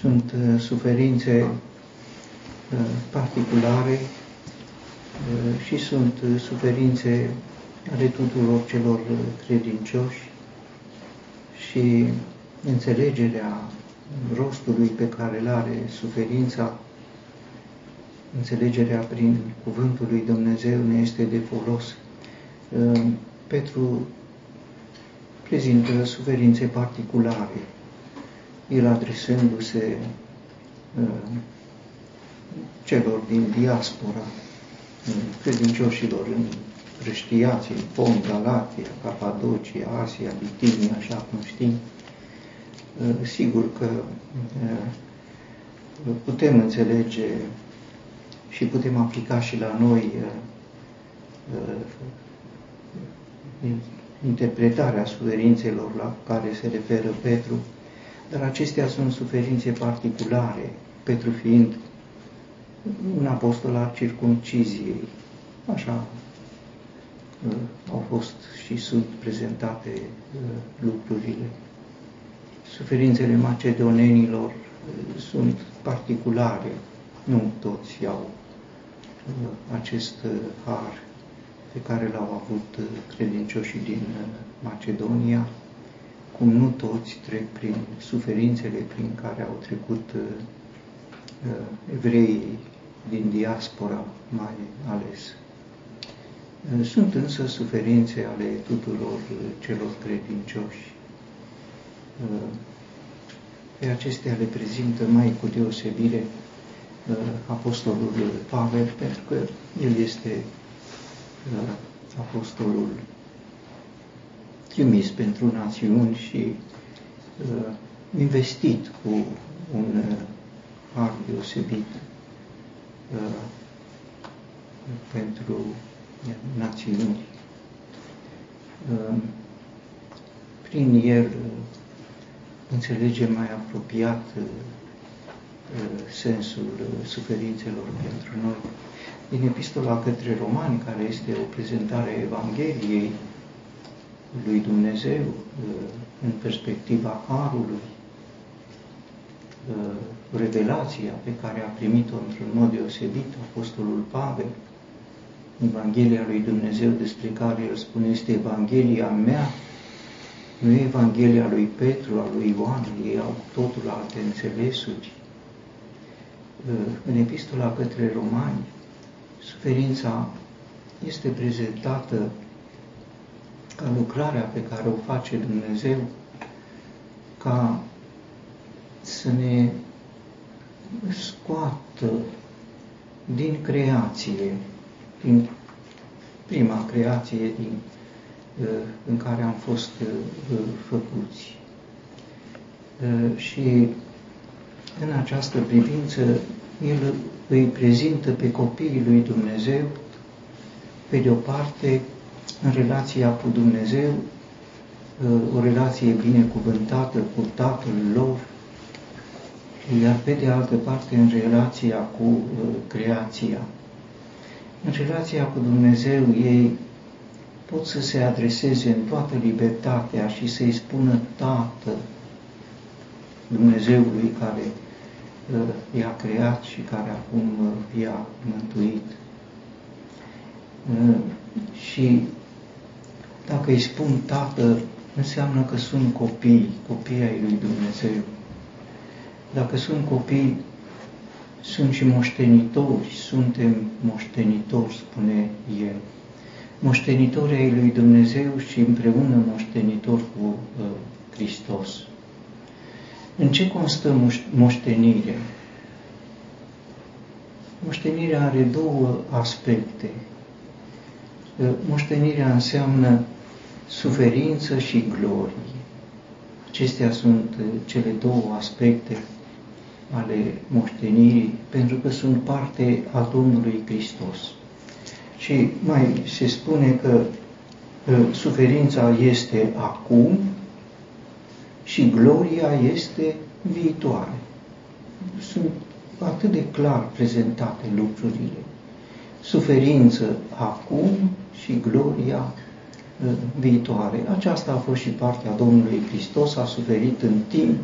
sunt uh, suferințe uh, particulare și sunt suferințe ale tuturor celor credincioși și înțelegerea rostului pe care îl are suferința, înțelegerea prin cuvântul lui Dumnezeu ne este de folos. Petru prezintă suferințe particulare, el adresându-se uh, celor din diaspora, uh, credincioșilor în Răștiații, Pont, Galatia, Capadocia, Asia, Bitinia, așa cum știm, uh, sigur că putem înțelege și putem aplica și la noi interpretarea suferințelor la care se referă Petru, dar acestea sunt suferințe particulare, Petru fiind un apostol al circunciziei. Așa uh, au fost și sunt prezentate uh, lucrurile. Suferințele macedonenilor uh, sunt particulare, nu toți au acest har pe care l-au avut uh, credincioșii din uh, Macedonia, cum nu toți trec prin suferințele prin care au trecut uh, evreii din diaspora mai ales. Sunt însă suferințe ale tuturor celor credincioși. Pe acestea le prezintă mai cu deosebire Apostolul Pavel, pentru că el este apostolul trimis pentru națiuni și uh, investit cu un uh, har deosebit uh, pentru națiuni. Uh, prin el uh, înțelegem mai apropiat uh, sensul suferințelor pentru noi din Epistola către Romani, care este o prezentare a Evangheliei lui Dumnezeu uh, în perspectiva Harului, uh, revelația pe care a primit-o într-un mod deosebit Apostolul Pavel, Evanghelia lui Dumnezeu despre care el spune este Evanghelia mea, nu e Evanghelia lui Petru, a lui Ioan, ei au totul alte înțelesuri. Uh, în Epistola către Romani, Suferința este prezentată ca lucrarea pe care o face Dumnezeu, ca să ne scoată din creație, din prima creație din, uh, în care am fost uh, făcuți. Uh, și în această privință, El îi prezintă pe copiii lui Dumnezeu, pe de o parte, în relația cu Dumnezeu, uh, o relație binecuvântată cu Tatăl lor, iar pe de altă parte în relația cu uh, creația. În relația cu Dumnezeu ei pot să se adreseze în toată libertatea și să-i spună Tată Dumnezeului care i-a creat și care acum uh, i-a mântuit. Uh, și dacă îi spun tată, înseamnă că sunt copii, copii ai lui Dumnezeu. Dacă sunt copii, sunt și moștenitori, suntem moștenitori, spune el. Moștenitori ai lui Dumnezeu și împreună moștenitori cu uh, Hristos. În ce constă moștenirea? Moștenirea are două aspecte. Moștenirea înseamnă suferință și glorie. Acestea sunt cele două aspecte ale moștenirii, pentru că sunt parte a Domnului Hristos. Și mai se spune că suferința este acum și gloria este viitoare. Sunt atât de clar prezentate lucrurile. Suferință acum și gloria uh, viitoare. Aceasta a fost și partea Domnului Hristos, a suferit în timp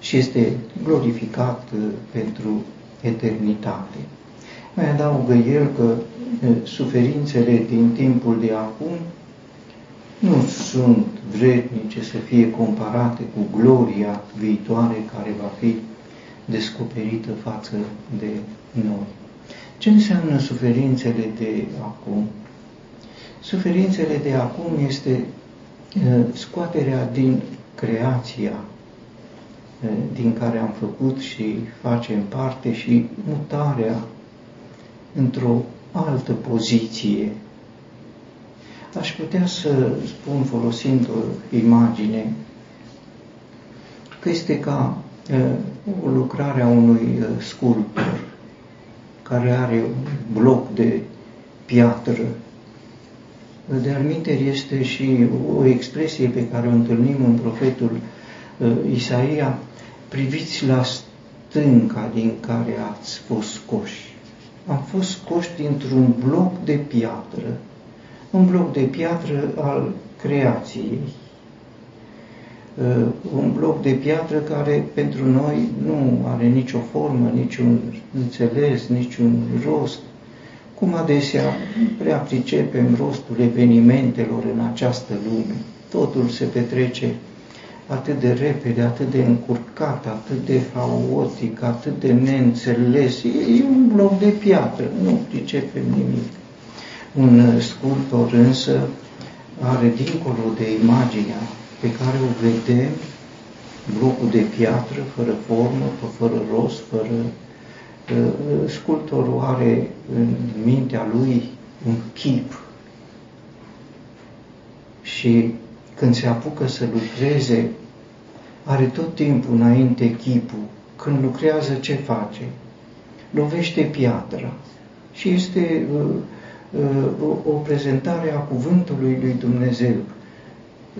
și este glorificat pentru eternitate. Mai adaugă el că suferințele din timpul de acum nu sunt vrednice să fie comparate cu gloria viitoare care va fi descoperită față de noi. Ce înseamnă suferințele de acum? Suferințele de acum este scoaterea din creația din care am făcut și facem parte și mutarea într-o altă poziție. Aș putea să spun, folosind o imagine, că este ca o lucrare a unui sculptor care are un bloc de piatră. De alminteri este și o expresie pe care o întâlnim în profetul Isaia, priviți la stânca din care ați fost scoși. Am fost scoși dintr-un bloc de piatră, un bloc de piatră al creației, uh, un bloc de piatră care pentru noi nu are nicio formă, niciun înțeles, niciun rost, cum adesea prea pricepem rostul evenimentelor în această lume. Totul se petrece atât de repede, atât de încurcat, atât de haotic, atât de neînțeles. E un bloc de piatră, nu pricepem nimic. Un sculptor însă are dincolo de imaginea pe care o vedem, blocul de piatră, fără formă, fără rost, fără... Uh, sculptorul are în mintea lui un chip și când se apucă să lucreze, are tot timpul înainte chipul. Când lucrează, ce face? Lovește piatra. Și este uh, uh, o prezentare a cuvântului lui Dumnezeu.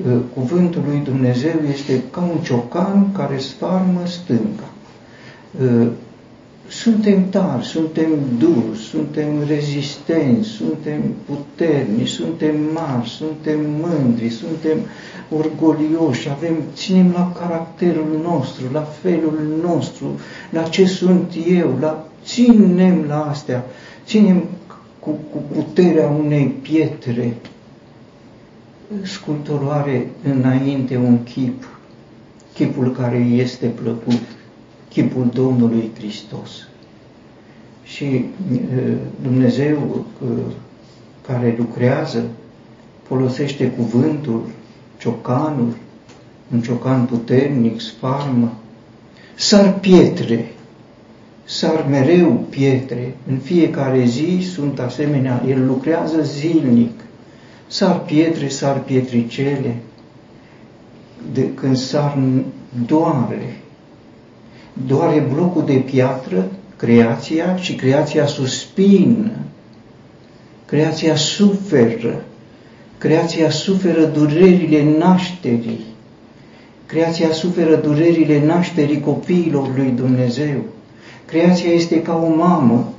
Uh, cuvântul lui Dumnezeu este ca un ciocan care sfarmă stânga. Uh, suntem tari, suntem duri, suntem rezistenți, suntem puternici, suntem mari, suntem mândri, suntem orgolioși, avem, ținem la caracterul nostru, la felul nostru, la ce sunt eu, la, ținem la astea, ținem cu, cu puterea unei pietre. Sculptorul are înainte un chip, chipul care este plăcut chipul Domnului Hristos. Și Dumnezeu care lucrează folosește cuvântul, ciocanul, un ciocan puternic, sparmă, sar pietre, sar mereu pietre, în fiecare zi sunt asemenea, el lucrează zilnic, sar pietre, sar pietricele, de când sar doare, doare blocul de piatră, creația, și creația suspină. Creația suferă. Creația suferă durerile nașterii. Creația suferă durerile nașterii copiilor lui Dumnezeu. Creația este ca o mamă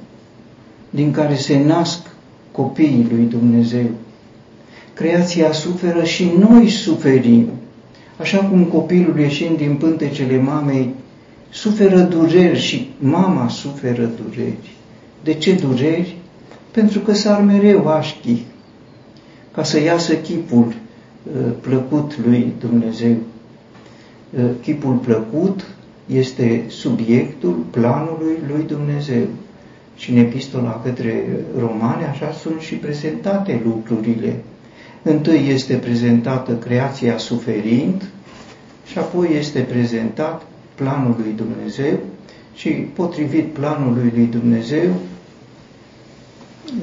din care se nasc copiii lui Dumnezeu. Creația suferă și noi suferim. Așa cum copilul ieșind din pântecele mamei suferă dureri și mama suferă dureri. De ce dureri? Pentru că s-ar mereu așchi ca să iasă chipul uh, plăcut lui Dumnezeu. Uh, chipul plăcut este subiectul planului lui Dumnezeu. Și în epistola către romane așa sunt și prezentate lucrurile. Întâi este prezentată creația suferind și apoi este prezentat planul lui Dumnezeu și potrivit planului lui Dumnezeu,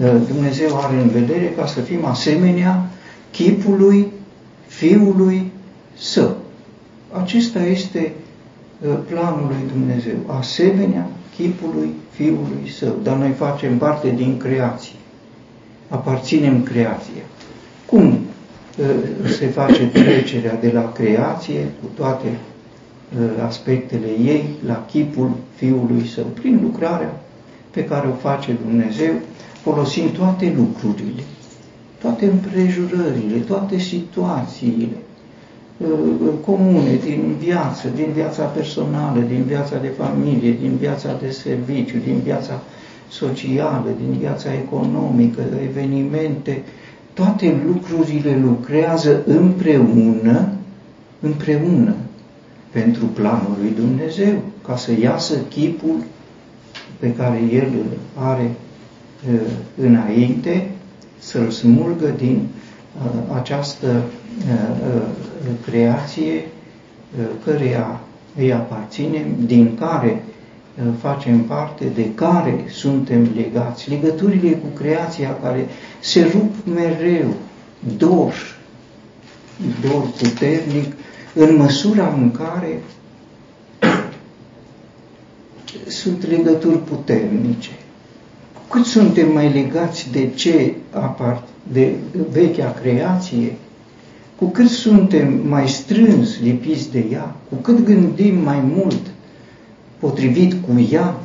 ă, Dumnezeu are în vedere ca să fim asemenea chipului Fiului Său. Acesta este ă, planul lui Dumnezeu, asemenea chipului Fiului Său. Dar noi facem parte din creație, aparținem creației. Cum ă, se face trecerea de la creație cu toate Uh, aspectele ei la chipul Fiului Său, prin lucrarea pe care o face Dumnezeu, folosind toate lucrurile, toate împrejurările, toate situațiile, comune, din viață, din viața personală, din viața de familie, din viața de serviciu, din viața socială, din viața economică, evenimente, toate lucrurile lucrează împreună, împreună pentru planul lui Dumnezeu, ca să iasă chipul pe care El îl are uh, înainte, să-l smulgă din uh, această uh, creație căreia îi aparținem, din care facem parte, de care suntem legați. Legăturile cu creația care se rup mereu, dor, dor puternic, în măsura în care sunt legături puternice. Cât suntem mai legați de ce apart, de vechea creație, cu cât suntem mai strâns lipiți de ea, cu cât gândim mai mult potrivit cu ea,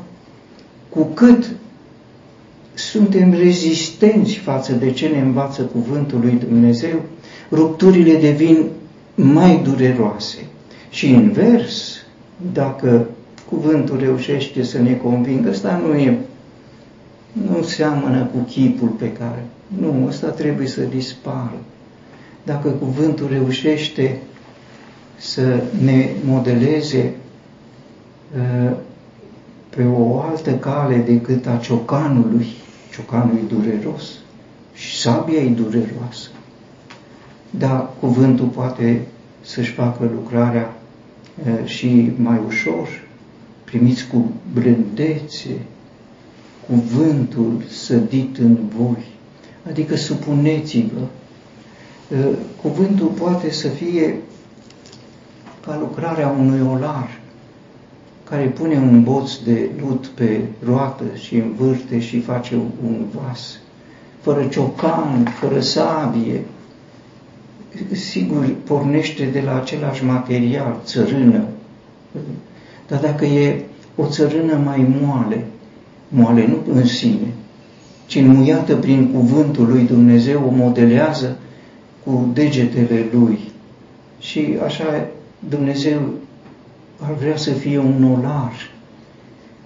cu cât suntem rezistenți față de ce ne învață cuvântul lui Dumnezeu, rupturile devin mai dureroase. Și invers, dacă cuvântul reușește să ne convingă, ăsta nu e, nu seamănă cu chipul pe care, nu, ăsta trebuie să dispară. Dacă cuvântul reușește să ne modeleze uh, pe o altă cale decât a ciocanului, ciocanul e dureros și sabia e dureroasă. Dar cuvântul poate să-și facă lucrarea uh, și mai ușor, primiți cu blândețe cuvântul sădit în voi, adică supuneți-vă. Ă, cuvântul poate să fie ca lucrarea unui olar care pune un boț de lut pe roată și învârte și face un vas, fără ciocan, fără sabie. Sigur, pornește de la același material, țărână, dar dacă e o țărână mai moale, moale nu în sine, ci înmuiată prin cuvântul lui Dumnezeu, o modelează cu degetele lui. Și așa Dumnezeu ar vrea să fie un olar.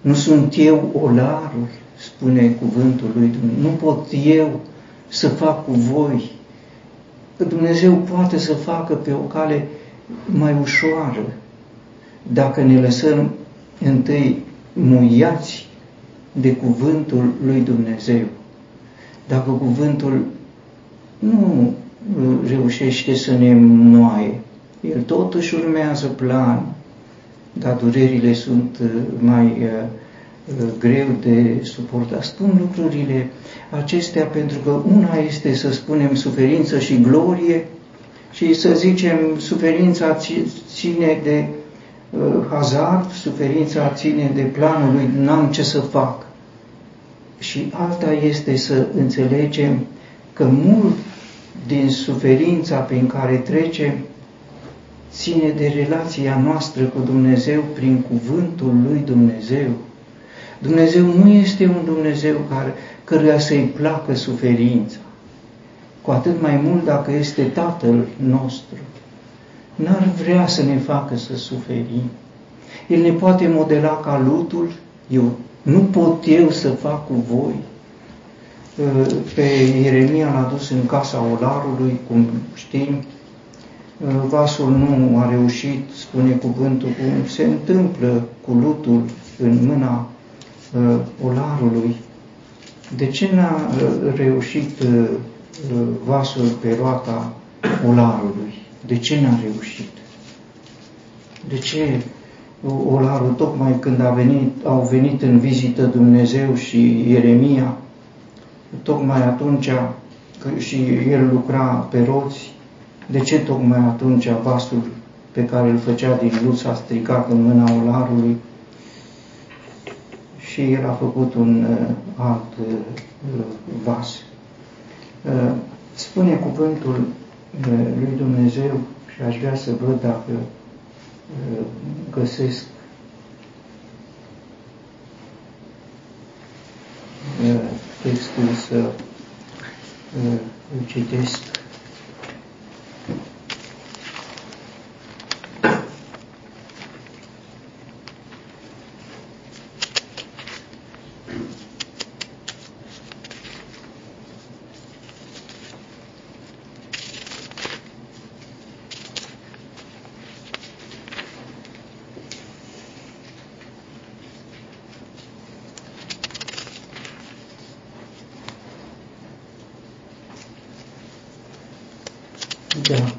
Nu sunt eu olarul, spune cuvântul lui Dumnezeu. Nu pot eu să fac cu voi. Că Dumnezeu poate să facă pe o cale mai ușoară, dacă ne lăsăm întâi muiați de cuvântul lui Dumnezeu. Dacă cuvântul nu reușește să ne moaie, el totuși urmează plan, dar durerile sunt uh, mai uh, uh, greu de suportat. Spun lucrurile acestea pentru că una este să spunem suferință și glorie și să zicem suferința ține de Uh, hazard, suferința ține de planul lui, n-am ce să fac. Și alta este să înțelegem că mult din suferința prin care trecem ține de relația noastră cu Dumnezeu prin cuvântul lui Dumnezeu. Dumnezeu nu este un Dumnezeu care, căruia să-i placă suferința, cu atât mai mult dacă este Tatăl nostru n-ar vrea să ne facă să suferim. El ne poate modela ca lutul, eu nu pot eu să fac cu voi. Ă, pe Ieremia l-a dus în casa olarului, cum știm, ă, vasul nu a reușit, spune cuvântul, cum se întâmplă cu lutul în mâna ă, olarului. De ce n-a reușit vasul pe roata olarului? De ce n-a reușit? De ce Olarul, tocmai când a venit, au venit în vizită Dumnezeu și Ieremia, tocmai atunci și el lucra pe roți, de ce tocmai atunci vasul pe care îl făcea din lut s-a stricat în mâna olarului și el a făcut un uh, alt uh, vas. Uh, spune cuvântul lui Dumnezeu și aș vrea să văd dacă găsesc textul să îl citesc. Da.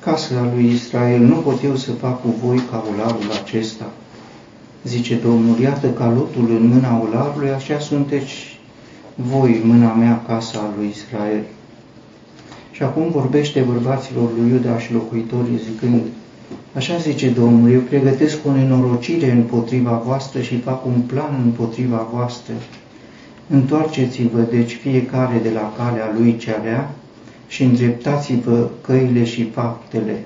Casa lui Israel, nu pot eu să fac cu voi ca olarul acesta? Zice Domnul, iată ca lotul în mâna olarului, așa sunteți voi, mâna mea, casa lui Israel. Și acum vorbește bărbaților lui Iuda și locuitorii zicând, Așa zice Domnul, eu pregătesc o nenorocire împotriva voastră și fac un plan împotriva voastră. Întoarceți-vă, deci, fiecare de la calea lui cea rea și îndreptați-vă căile și faptele.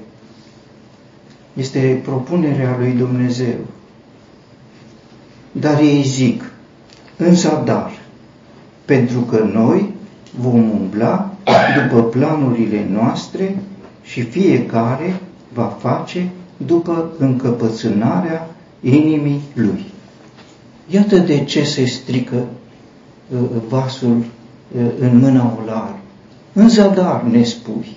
Este propunerea lui Dumnezeu. Dar ei zic, însă dar, pentru că noi vom umbla după planurile noastre și fiecare va face după încăpățânarea inimii lui. Iată de ce se strică uh, vasul uh, în mâna olar. În zadar ne spui,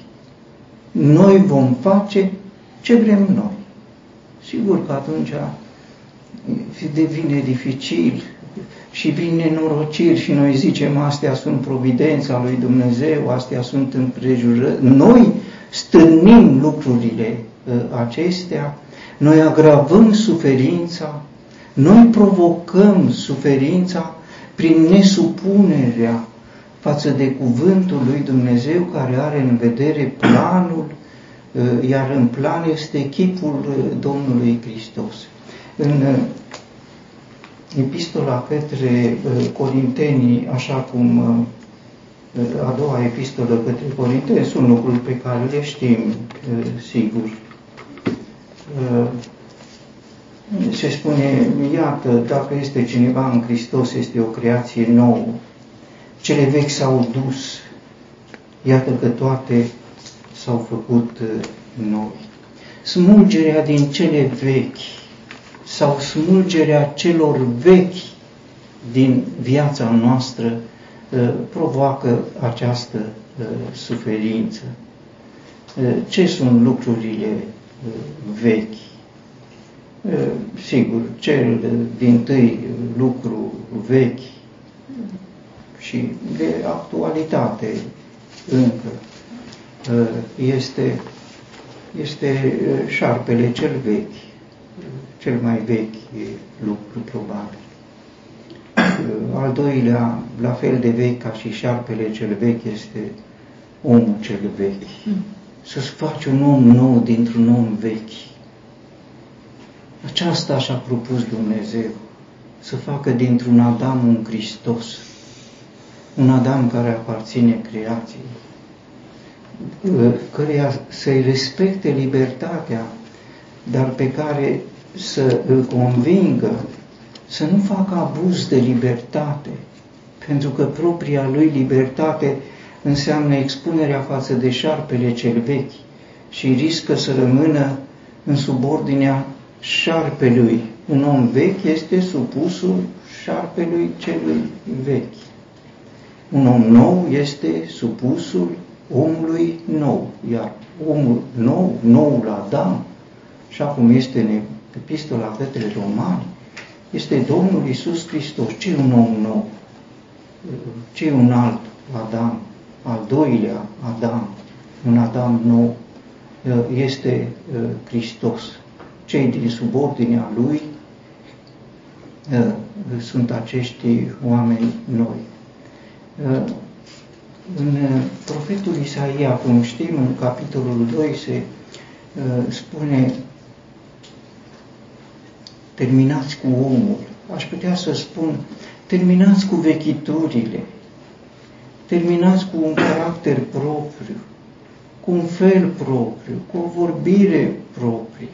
noi vom face ce vrem noi. Sigur că atunci devine dificil și vin nenorociri și noi zicem astea sunt providența lui Dumnezeu, astea sunt împrejurări. Noi stârnim lucrurile uh, acestea, noi agravăm suferința, noi provocăm suferința prin nesupunerea față de cuvântul lui Dumnezeu care are în vedere planul, uh, iar în plan este chipul uh, Domnului Hristos. În epistola către Corintenii, așa cum a doua epistolă către Corinteni sunt lucruri pe care le știm, sigur. Se spune, iată, dacă este cineva în Hristos, este o creație nouă. Cele vechi s-au dus, iată că toate s-au făcut noi. Smulgerea din cele vechi sau smulgerea celor vechi din viața noastră Uh, provoacă această uh, suferință. Uh, ce sunt lucrurile vechi? Sigur, cel din tâi lucru vechi și de actualitate încă este, este șarpele cel vechi, cel mai vechi lucru probabil al doilea, la fel de vechi ca și șarpele cel vechi, este omul cel vechi. Hmm. Să-ți faci un om nou dintr-un om vechi. Aceasta și-a propus Dumnezeu, să facă dintr-un Adam un Hristos, un Adam care aparține creației, căreia să-i respecte libertatea, dar pe care să îl convingă să nu facă abuz de libertate, pentru că propria lui libertate înseamnă expunerea față de șarpele cel vechi și riscă să rămână în subordinea șarpelui. Un om vechi este supusul șarpelui celui vechi. Un om nou este supusul omului nou, iar omul nou, noul Adam, așa cum este în epistola către romani, este Domnul Isus Hristos. Ce un om nou? Ce un alt Adam? Al doilea Adam, un Adam nou, este Hristos. Cei din subordinea Lui sunt acești oameni noi. În profetul Isaia, cum știm, în capitolul 2 se spune terminați cu omul. Aș putea să spun, terminați cu vechiturile, terminați cu un caracter propriu, cu un fel propriu, cu o vorbire proprie.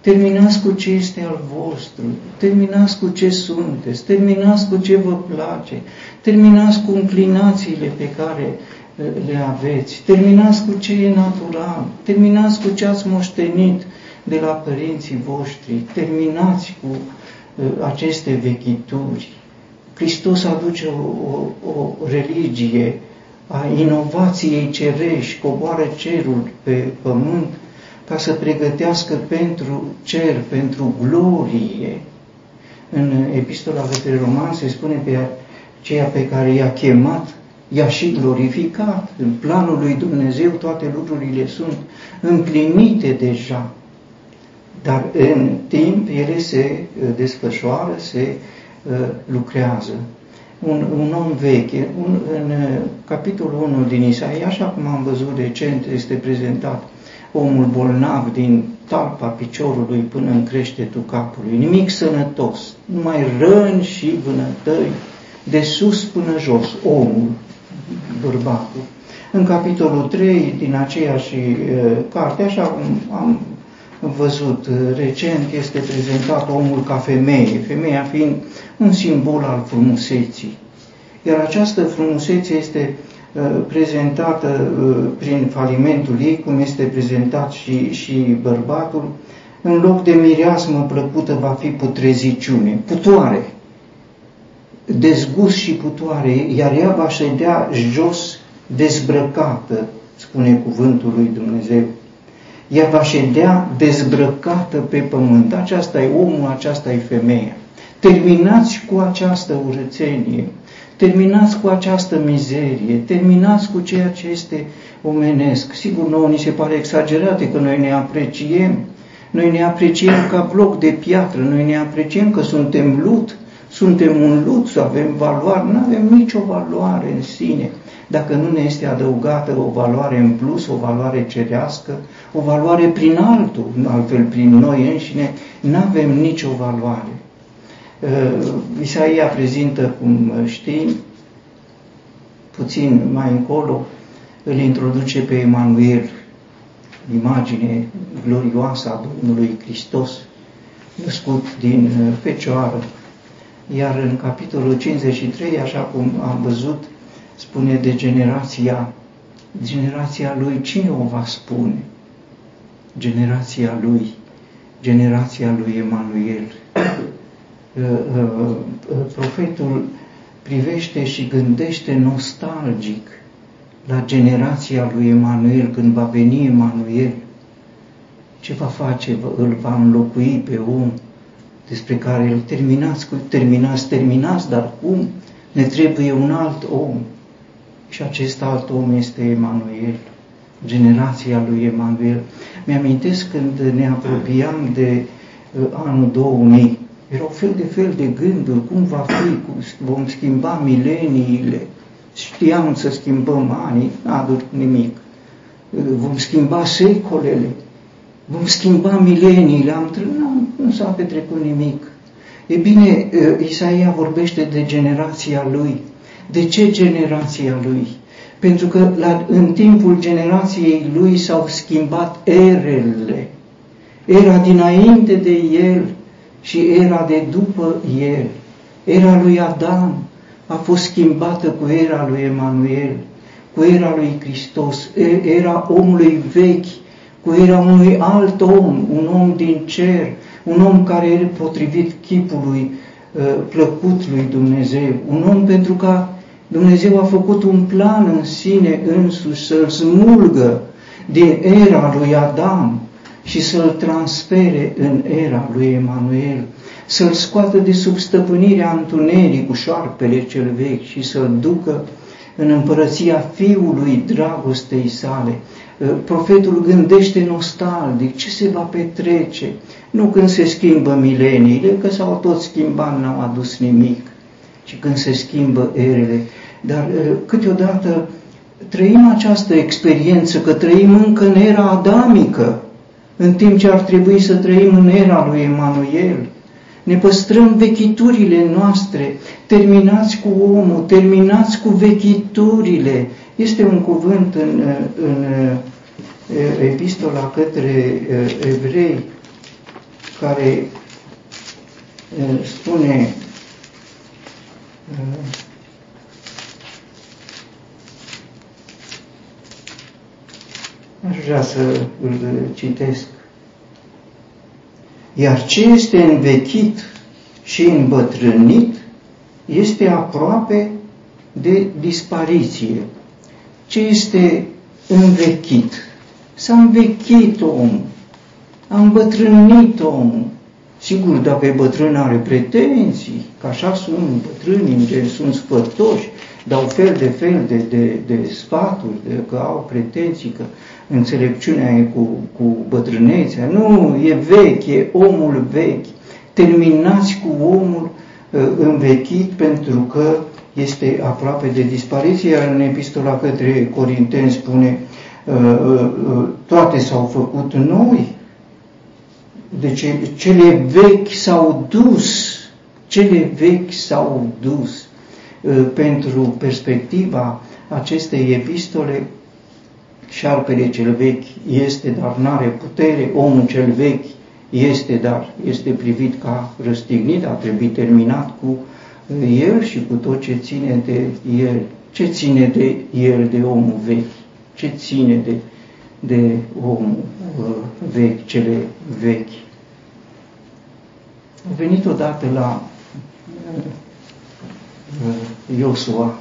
Terminați cu ce este al vostru, terminați cu ce sunteți, terminați cu ce vă place, terminați cu înclinațiile pe care eh, le aveți, terminați cu ce e natural, terminați cu ce ați moștenit de la părinții voștri, terminați cu uh, aceste vechituri. Hristos aduce o, o, o religie a inovației cerești, coboară cerul pe pământ ca să pregătească pentru cer, pentru glorie. În epistola către roman se spune pe ceea pe care i-a chemat, i-a și glorificat. În planul lui Dumnezeu toate lucrurile sunt împlinite deja. Dar în timp ele se uh, desfășoară, se uh, lucrează. Un, un om veche, un, în uh, capitolul 1 din Isaia, așa cum am văzut recent, este prezentat omul bolnav din talpa piciorului până în creștetul capului, nimic sănătos, numai răni și vânătăi, de sus până jos, omul, bărbatul. În capitolul 3 din aceeași uh, carte, așa cum am văzut uh, recent, este prezentat omul ca femeie, femeia fiind un simbol al frumuseții. Iar această frumusețe este uh, prezentată uh, prin falimentul ei, cum este prezentat și, și bărbatul, în loc de mireasmă plăcută va fi putreziciune, putoare, dezgust și putoare, iar ea va ședea jos dezbrăcată, spune cuvântul lui Dumnezeu ea va ședea dezbrăcată pe pământ. Aceasta e omul, aceasta e femeia. Terminați cu această urățenie, terminați cu această mizerie, terminați cu ceea ce este omenesc. Sigur, nouă ni se pare exagerat că noi ne apreciem, noi ne apreciem ca bloc de piatră, noi ne apreciem că suntem lut, suntem un lut, să avem valoare, nu avem nicio valoare în sine dacă nu ne este adăugată o valoare în plus, o valoare cerească, o valoare prin altul, altfel prin noi înșine, nu avem nicio valoare. Uh, Isaia prezintă, cum știm, puțin mai încolo, îl introduce pe Emanuel, imagine glorioasă a Domnului Hristos, născut din uh, Fecioară. Iar în capitolul 53, așa cum am văzut, spune de generația, generația lui, cine o va spune? Generația lui, generația lui Emanuel. Uh, uh, uh, profetul privește și gândește nostalgic la generația lui Emanuel, când va veni Emanuel, ce va face? Îl va înlocui pe om despre care îl terminați, terminați, terminați, dar cum? Ne trebuie un alt om. Și acest alt om este Emanuel, generația lui Emanuel. Mi-amintesc când ne apropiam de uh, anul 2000, erau fel de fel de gânduri, cum va fi, cum vom schimba mileniile, știam să schimbăm anii, n-a nimic, uh, vom schimba secolele, vom schimba mileniile, am nu, nu s-a petrecut nimic. E bine, uh, Isaia vorbește de generația lui, de ce generația lui? Pentru că la, în timpul generației lui s-au schimbat erele. Era dinainte de el și era de după el. Era lui Adam. A fost schimbată cu era lui Emanuel, cu era lui Hristos, era omului vechi, cu era unui alt om, un om din cer, un om care era potrivit chipului uh, plăcut lui Dumnezeu, un om pentru ca Dumnezeu a făcut un plan în sine însuși să-l smulgă din era lui Adam și să-l transfere în era lui Emanuel, să-l scoată de sub stăpânirea cu șarpele cel vechi și să-l ducă în împărăția Fiului dragostei sale. Profetul gândește nostalgic ce se va petrece, nu când se schimbă mileniile, că s-au tot schimbat, n-au adus nimic, ci când se schimbă erele. Dar câteodată trăim această experiență, că trăim încă în era adamică, în timp ce ar trebui să trăim în era lui Emanuel. Ne păstrăm vechiturile noastre, terminați cu omul, terminați cu vechiturile. Este un cuvânt în, în epistola către evrei care spune Aș vrea să îl citesc. Iar ce este învechit și îmbătrânit este aproape de dispariție. Ce este învechit? S-a învechit omul, a îmbătrânit omul. Sigur, dacă e bătrân are pretenții, că așa sunt bătrânii, în sunt sfătoși, dau fel de fel de, de, de sfaturi, de, că au pretenții, că înțelepciunea e cu, cu bătrânețea. Nu, e vechi, e omul vechi. Terminați cu omul uh, învechit pentru că este aproape de dispariție, iar în epistola către Corinteni spune uh, uh, uh, toate s-au făcut noi, deci cele vechi s-au dus, cele vechi s-au dus. Pentru perspectiva acestei epistole, șarpele cel vechi este, dar nu are putere, omul cel vechi este, dar este privit ca răstignit, a trebuit terminat cu el și cu tot ce ține de el. Ce ține de el, de omul vechi? Ce ține de, de omul uh, vechi, cele vechi? A venit odată la uh, Iosua,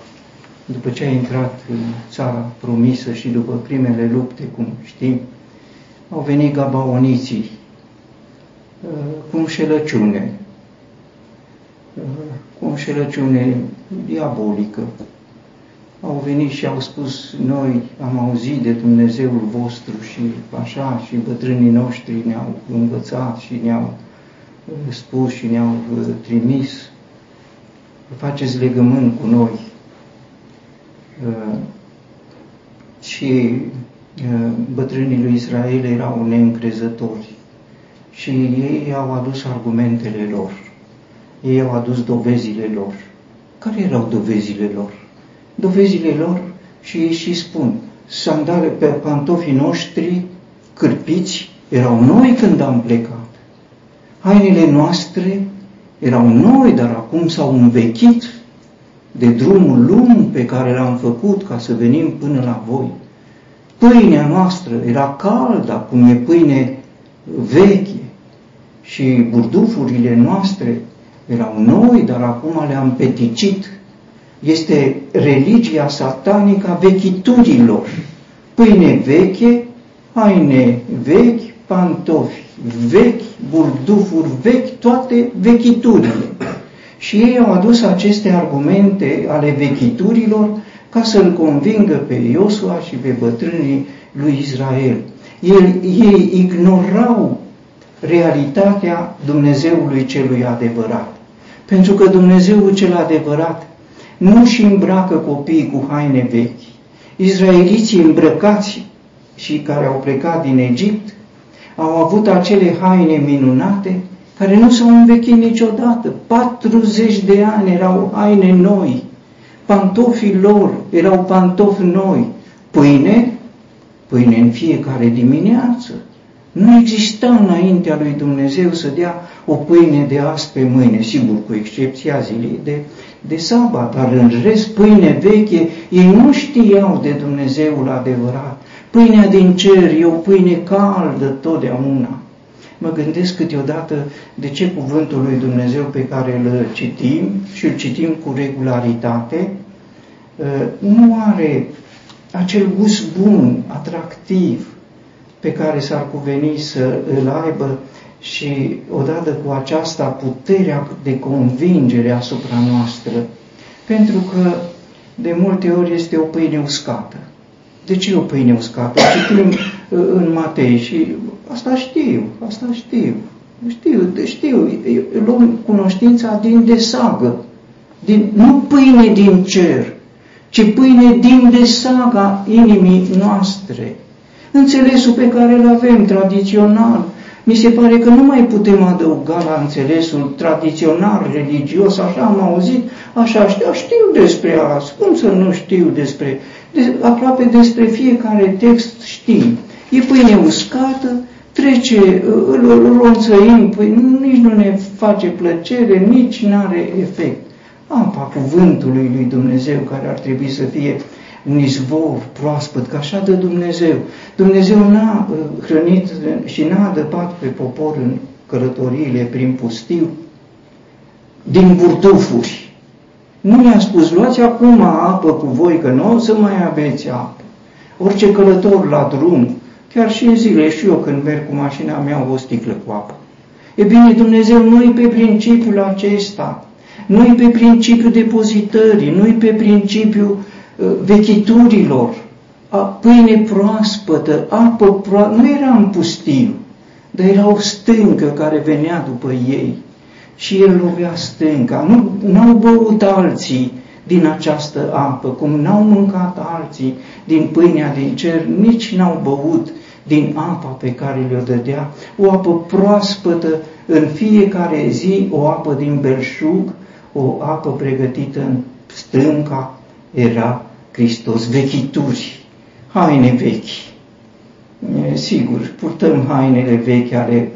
după ce a intrat în țara promisă și după primele lupte, cum știm, au venit gabaoniții uh, cu înșelăciune, cu o înșelăciune diabolică. Au venit și au spus, noi am auzit de Dumnezeul vostru și așa, și bătrânii noștri ne-au învățat și ne-au uh, spus și ne-au uh, trimis. Faceți legământ cu noi. Uh, și bătrânii lui Israel erau neîncrezători și ei au adus argumentele lor ei au adus dovezile lor. Care erau dovezile lor? Dovezile lor și ei și spun, sandale pe pantofii noștri cârpiți erau noi când am plecat. Hainele noastre erau noi, dar acum s-au învechit de drumul lung pe care l-am făcut ca să venim până la voi. Pâinea noastră era caldă, acum e pâine veche și burdufurile noastre erau noi, dar acum le-am peticit. Este religia satanică a vechiturilor. Pâine veche, haine vechi, pantofi vechi, burdufuri vechi, toate vechiturile. Și ei au adus aceste argumente ale vechiturilor ca să-l convingă pe Iosua și pe bătrânii lui Israel. Ei, ei ignorau realitatea Dumnezeului celui adevărat. Pentru că Dumnezeul cel adevărat nu și îmbracă copiii cu haine vechi. Izraeliții îmbrăcați și care au plecat din Egipt au avut acele haine minunate care nu s-au învechit niciodată. 40 de ani erau haine noi, pantofii lor erau pantofi noi, pâine, pâine în fiecare dimineață. Nu exista înaintea lui Dumnezeu să dea o pâine de azi pe mâine, sigur cu excepția zilei de, de sabat, dar în rest pâine veche, ei nu știau de Dumnezeul adevărat. Pâinea din cer e o pâine caldă totdeauna. Mă gândesc câteodată de ce cuvântul lui Dumnezeu pe care îl citim și îl citim cu regularitate ă, nu are acel gust bun, atractiv, pe care s-ar cuveni să îl aibă și odată cu aceasta puterea de convingere asupra noastră, pentru că de multe ori este o pâine uscată. De ce o pâine uscată? Citim uh, în Matei și asta știu, asta știu, știu, știu, luăm cunoștința din desagă, din, nu pâine din cer, ci pâine din desaga inimii noastre. Înțelesul pe care îl avem tradițional, mi se pare că nu mai putem adăuga la înțelesul tradițional, religios, așa am auzit, așa știu, știu despre asta, cum să nu știu despre, de, aproape despre fiecare text știm. E pâine uscată, trece, îl, îl ronțăim, păi nici nu ne face plăcere, nici nu are efect. Apa cuvântului lui Dumnezeu care ar trebui să fie un izvor proaspăt, că așa de Dumnezeu. Dumnezeu n-a uh, hrănit și n-a adăpat pe popor în călătoriile prin pustiu din burdufuri. Nu mi-a spus, luați acum apă cu voi, că nu o să mai aveți apă. Orice călător la drum, chiar și în zile, și eu când merg cu mașina mea, o sticlă cu apă. E bine, Dumnezeu nu pe principiul acesta, nu pe principiul depozitării, nu pe principiul uh, vechiturilor, a, pâine proaspătă, apă proaspătă, nu era în pustiu, dar era o stâncă care venea după ei și el lovea stânca. Nu n-au băut alții din această apă, cum n-au mâncat alții din pâinea din cer, nici n-au băut din apa pe care le-o dădea, o apă proaspătă în fiecare zi, o apă din belșug, o apă pregătită în stânca, era Hristos, vechituri, haine vechi. Sigur, purtăm hainele vechi ale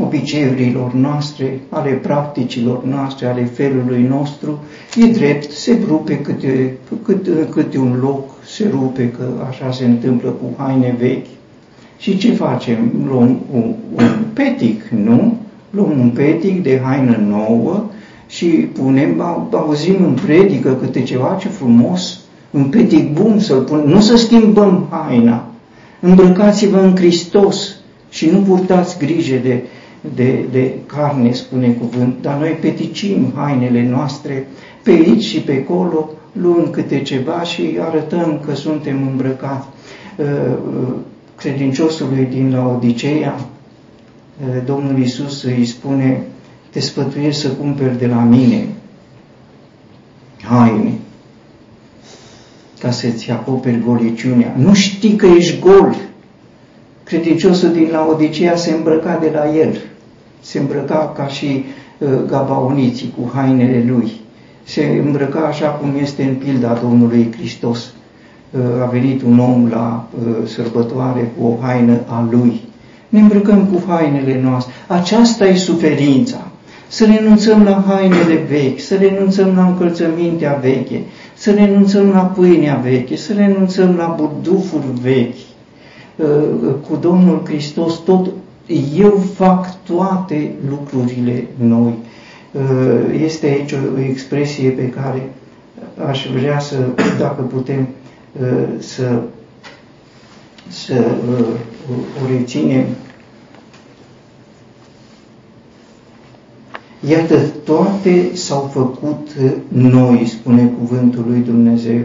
obiceiurilor noastre, ale practicilor noastre, ale felului nostru, e drept, se rupe câte, câte, câte un loc, se rupe că așa se întâmplă cu haine vechi. Și ce facem? Luăm un, un petic, nu? Luăm un petic de haină nouă și punem, auzim în predică câte ceva, ce frumos, un petic bun să-l punem, nu să schimbăm haina, îmbrăcați-vă în Hristos și nu purtați grijă de de, de carne, spune cuvânt, dar noi peticim hainele noastre pe aici și pe acolo, luând câte ceva și arătăm că suntem îmbrăcați. Uh, uh, credinciosului din Laodiceea, uh, Domnul Iisus îi spune, te sfătuiesc să cumperi de la mine haine ca să-ți acoperi goliciunea. Nu știi că ești gol. Credinciosul din Laodicea se îmbrăca de la el se îmbrăca ca și uh, gabaoniții cu hainele lui. Se îmbrăca așa cum este în pilda Domnului Hristos. Uh, a venit un om la uh, sărbătoare cu o haină a lui. Ne îmbrăcăm cu hainele noastre. Aceasta e suferința. Să renunțăm la hainele vechi, să renunțăm la încălțămintea veche, să renunțăm la pâinea veche, să renunțăm la burdufuri vechi. Cu Domnul Hristos tot eu fac toate lucrurile noi. Uh, este aici o expresie pe care aș vrea să, dacă putem, uh, să, să uh, o reținem. Iată, toate s-au făcut noi, spune cuvântul lui Dumnezeu.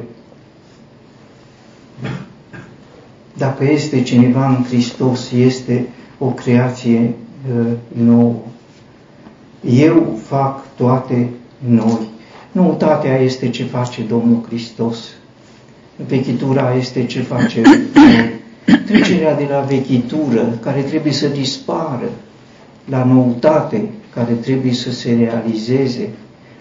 Dacă este cineva în Hristos, este o creație uh, nouă. Eu fac toate noi. Noutatea este ce face Domnul Hristos. Vechitura este ce face noi. Trecerea de la vechitură, care trebuie să dispară, la noutate, care trebuie să se realizeze.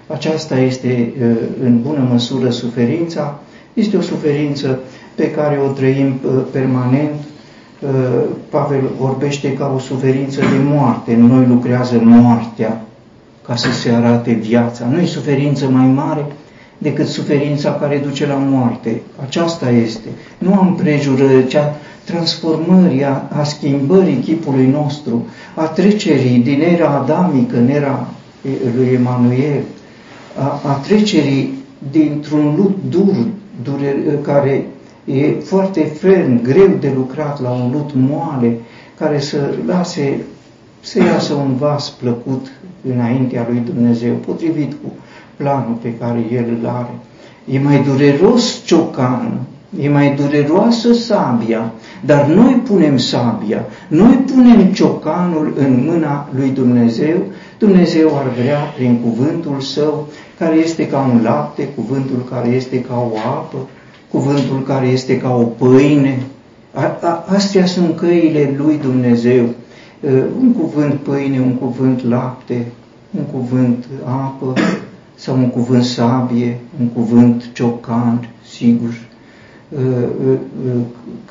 Aceasta este, uh, în bună măsură, suferința. Este o suferință pe care o trăim uh, permanent Uh, Pavel vorbește ca o suferință de moarte. Noi lucrează moartea ca să se arate viața. Nu e suferință mai mare decât suferința care duce la moarte. Aceasta este. Nu am prejură cea transformării, a, a schimbării chipului nostru, a trecerii din era adamică în era lui Emanuel, a, a trecerii dintr-un lut dur, dure, care e foarte ferm, greu de lucrat la un lut moale, care să lase, să iasă un vas plăcut înaintea lui Dumnezeu, potrivit cu planul pe care El îl are. E mai dureros ciocan, e mai dureroasă sabia, dar noi punem sabia, noi punem ciocanul în mâna lui Dumnezeu, Dumnezeu ar vrea prin cuvântul Său, care este ca un lapte, cuvântul care este ca o apă, cuvântul care este ca o pâine. A, a, astea sunt căile lui Dumnezeu. Un cuvânt pâine, un cuvânt lapte, un cuvânt apă sau un cuvânt sabie, un cuvânt ciocan, sigur.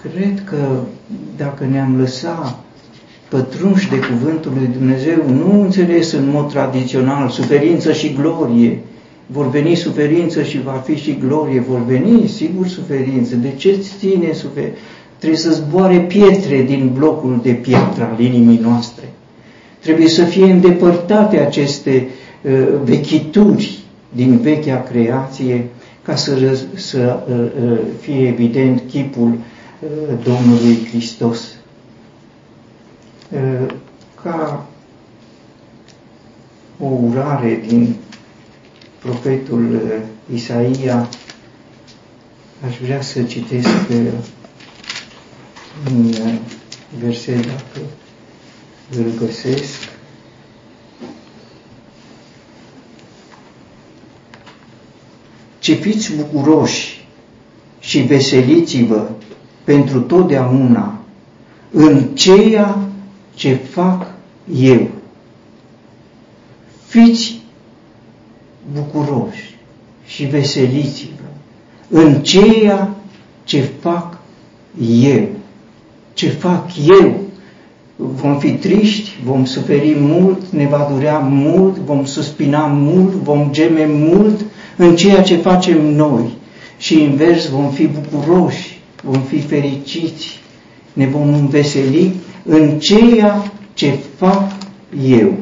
Cred că dacă ne-am lăsat pătrunși de cuvântul lui Dumnezeu, nu înțeles în mod tradițional, suferință și glorie, vor veni suferință și va fi și glorie, vor veni, sigur, suferință. De ce îți ține suferință? Trebuie să zboare pietre din blocul de piatră al inimii noastre. Trebuie să fie îndepărtate aceste uh, vechituri din vechea creație ca să, să uh, uh, fie evident chipul uh, Domnului Hristos. Uh, ca urare din profetul uh, Isaia, aș vrea să citesc uh, un uh, verset dacă îl găsesc. Ce fiți bucuroși și veseliți-vă pentru totdeauna în ceea ce fac eu. Fiți bucuroși și veseliți-vă în ceea ce fac eu. Ce fac eu? Vom fi triști, vom suferi mult, ne va durea mult, vom suspina mult, vom geme mult în ceea ce facem noi. Și invers vom fi bucuroși, vom fi fericiți, ne vom înveseli în ceea ce fac eu.